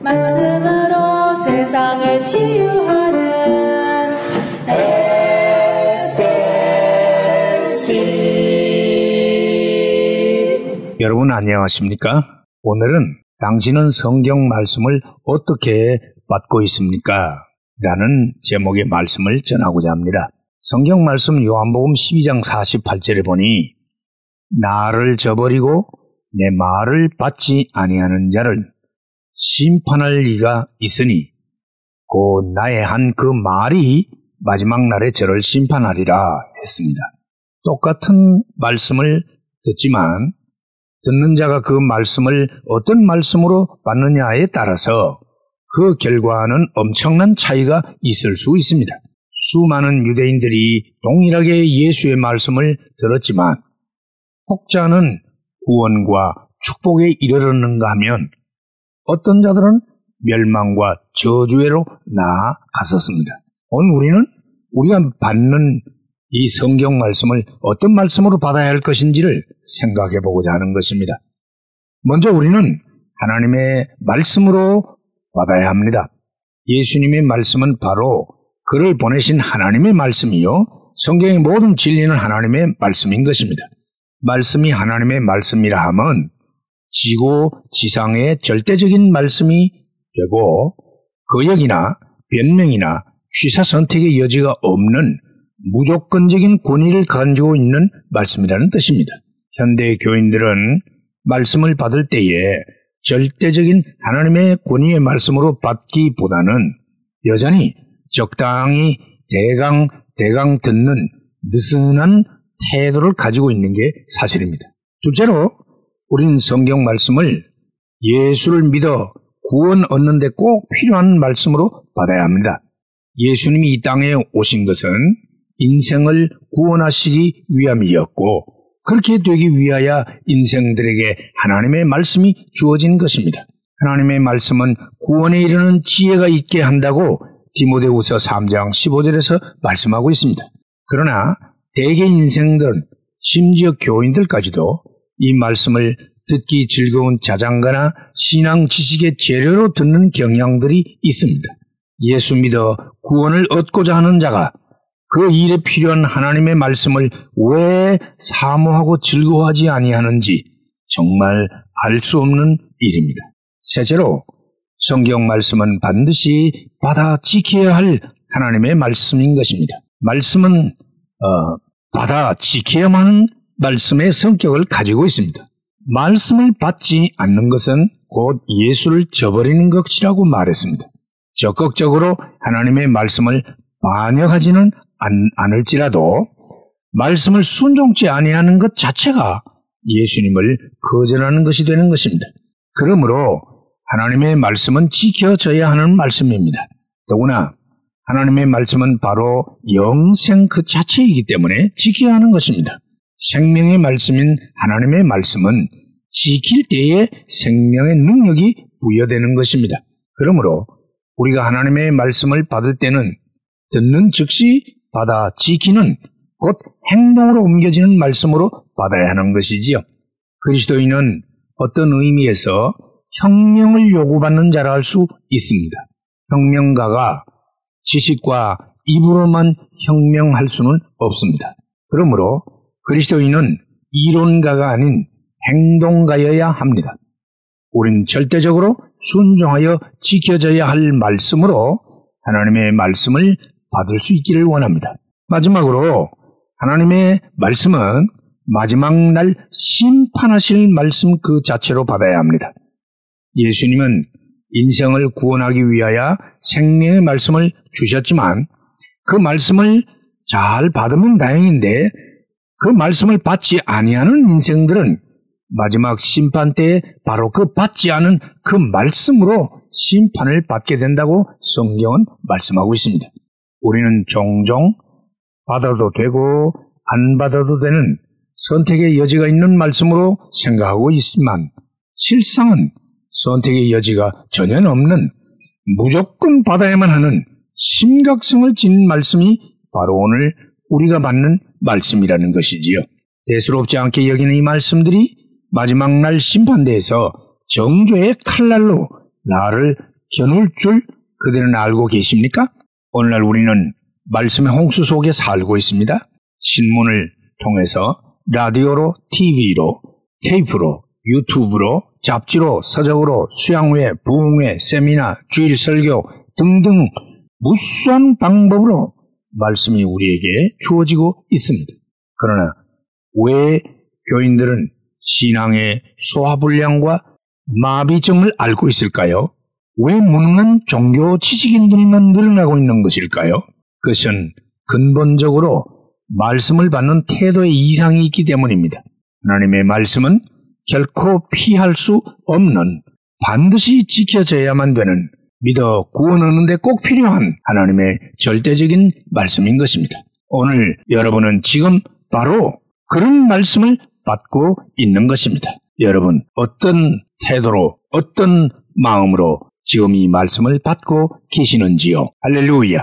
말씀으로 세상을 치유하는 SLC 여러분 안녕하십니까? 오늘은 당신은 성경 말씀을 어떻게 받고 있습니까? 라는 제목의 말씀을 전하고자 합니다. 성경 말씀 요한복음 12장 48절에 보니 나를 저버리고 내 말을 받지 아니하는 자를 심판할 리가 있으니 곧 나의 한 그 말이 마지막 날에 저를 심판하리라 했습니다. 똑같은 말씀을 듣지만 듣는 자가 그 말씀을 어떤 말씀으로 받느냐에 따라서 그 결과는 엄청난 차이가 있을 수 있습니다. 수많은 유대인들이 동일하게 예수의 말씀을 들었지만 혹자는 구원과 축복에 이르렀는가 하면 어떤 자들은 멸망과 저주에로 나아갔었습니다. 오늘 우리는 우리가 받는 이 성경 말씀을 어떤 말씀으로 받아야 할 것인지를 생각해 보고자 하는 것입니다. 먼저 우리는 하나님의 말씀으로 받아야 합니다. 예수님의 말씀은 바로 그를 보내신 하나님의 말씀이요. 성경의 모든 진리는 하나님의 말씀인 것입니다. 말씀이 하나님의 말씀이라 함은 지고 지상의 절대적인 말씀이 되고 거역이나 변명이나 취사 선택의 여지가 없는 무조건적인 권위를 가지고 있는 말씀이라는 뜻입니다. 현대 교인들은 말씀을 받을 때에 절대적인 하나님의 권위의 말씀으로 받기보다는 여전히 적당히 대강 대강 듣는 느슨한 태도를 가지고 있는 게 사실입니다. 둘째로 우리는 성경 말씀을 예수를 믿어 구원 얻는 데 꼭 필요한 말씀으로 받아야 합니다. 예수님이 이 땅에 오신 것은 인생을 구원하시기 위함이었고 그렇게 되기 위하여 인생들에게 하나님의 말씀이 주어진 것입니다. 하나님의 말씀은 구원에 이르는 지혜가 있게 한다고 디모데후서 3장 15절에서 말씀하고 있습니다. 그러나 대개 인생들은 심지어 교인들까지도 이 말씀을 듣기 즐거운 자장가나 신앙 지식의 재료로 듣는 경향들이 있습니다. 예수 믿어 구원을 얻고자 하는 자가 그 일에 필요한 하나님의 말씀을 왜 사모하고 즐거워하지 아니하는지 정말 알 수 없는 일입니다. 셋째로 성경 말씀은 반드시 받아 지켜야 할 하나님의 말씀인 것입니다. 말씀은 어, 받아 지켜야만 말씀의 성격을 가지고 있습니다. 말씀을 받지 않는 것은 곧 예수를 저버리는 것이라고 말했습니다. 적극적으로 하나님의 말씀을 반영하지는 않을지라도 말씀을 순종치 아니하는 것 자체가 예수님을 거절하는 것이 되는 것입니다. 그러므로 하나님의 말씀은 지켜져야 하는 말씀입니다. 더구나 하나님의 말씀은 바로 영생 그 자체이기 때문에 지켜야 하는 것입니다. 생명의 말씀인 하나님의 말씀은 지킬 때에 생명의 능력이 부여되는 것입니다. 그러므로 우리가 하나님의 말씀을 받을 때는 듣는 즉시 받아 지키는 곧 행동으로 옮겨지는 말씀으로 받아야 하는 것이지요. 그리스도인은 어떤 의미에서 혁명을 요구받는 자라 할 수 있습니다. 혁명가가 지식과 입으로만 혁명할 수는 없습니다. 그러므로 그리스도인은 이론가가 아닌 행동가여야 합니다. 우린 절대적으로 순종하여 지켜져야 할 말씀으로 하나님의 말씀을 받을 수 있기를 원합니다. 마지막으로 하나님의 말씀은 마지막 날 심판하실 말씀 그 자체로 받아야 합니다. 예수님은 인생을 구원하기 위하여 생명의 말씀을 주셨지만 그 말씀을 잘 받으면 다행인데 그 말씀을 받지 아니하는 인생들은 마지막 심판 때에 바로 그 받지 않은 그 말씀으로 심판을 받게 된다고 성경은 말씀하고 있습니다. 우리는 종종 받아도 되고 안 받아도 되는 선택의 여지가 있는 말씀으로 생각하고 있지만 실상은 선택의 여지가 전혀 없는 무조건 받아야만 하는 심각성을 지닌 말씀이 바로 오늘 우리가 받는 말씀이라는 것이지요. 대수롭지 않게 여기는 이 말씀들이 마지막 날 심판대에서 정죄의 칼날로 나를 겨눌 줄 그대는 알고 계십니까? 오늘날 우리는 말씀의 홍수 속에 살고 있습니다. 신문을 통해서 라디오로, TV로, 테이프로, 유튜브로, 잡지로, 서적으로, 수양회, 부흥회, 세미나, 주일 설교 등등 무수한 방법으로 말씀이 우리에게 주어지고 있습니다. 그러나 왜 교인들은 신앙의 소화불량과 마비점을 앓고 있을까요? 왜 무능한 종교 지식인들만 늘어나고 있는 것일까요? 그것은 근본적으로 말씀을 받는 태도의 이상이 있기 때문입니다. 하나님의 말씀은 결코 피할 수 없는 반드시 지켜져야만 되는 믿어 구원하는데 꼭 필요한 하나님의 절대적인 말씀인 것입니다. 오늘 여러분은 지금 바로 그런 말씀을 받고 있는 것입니다. 여러분, 어떤 태도로, 어떤 마음으로 지금 이 말씀을 받고 계시는지요? 할렐루야.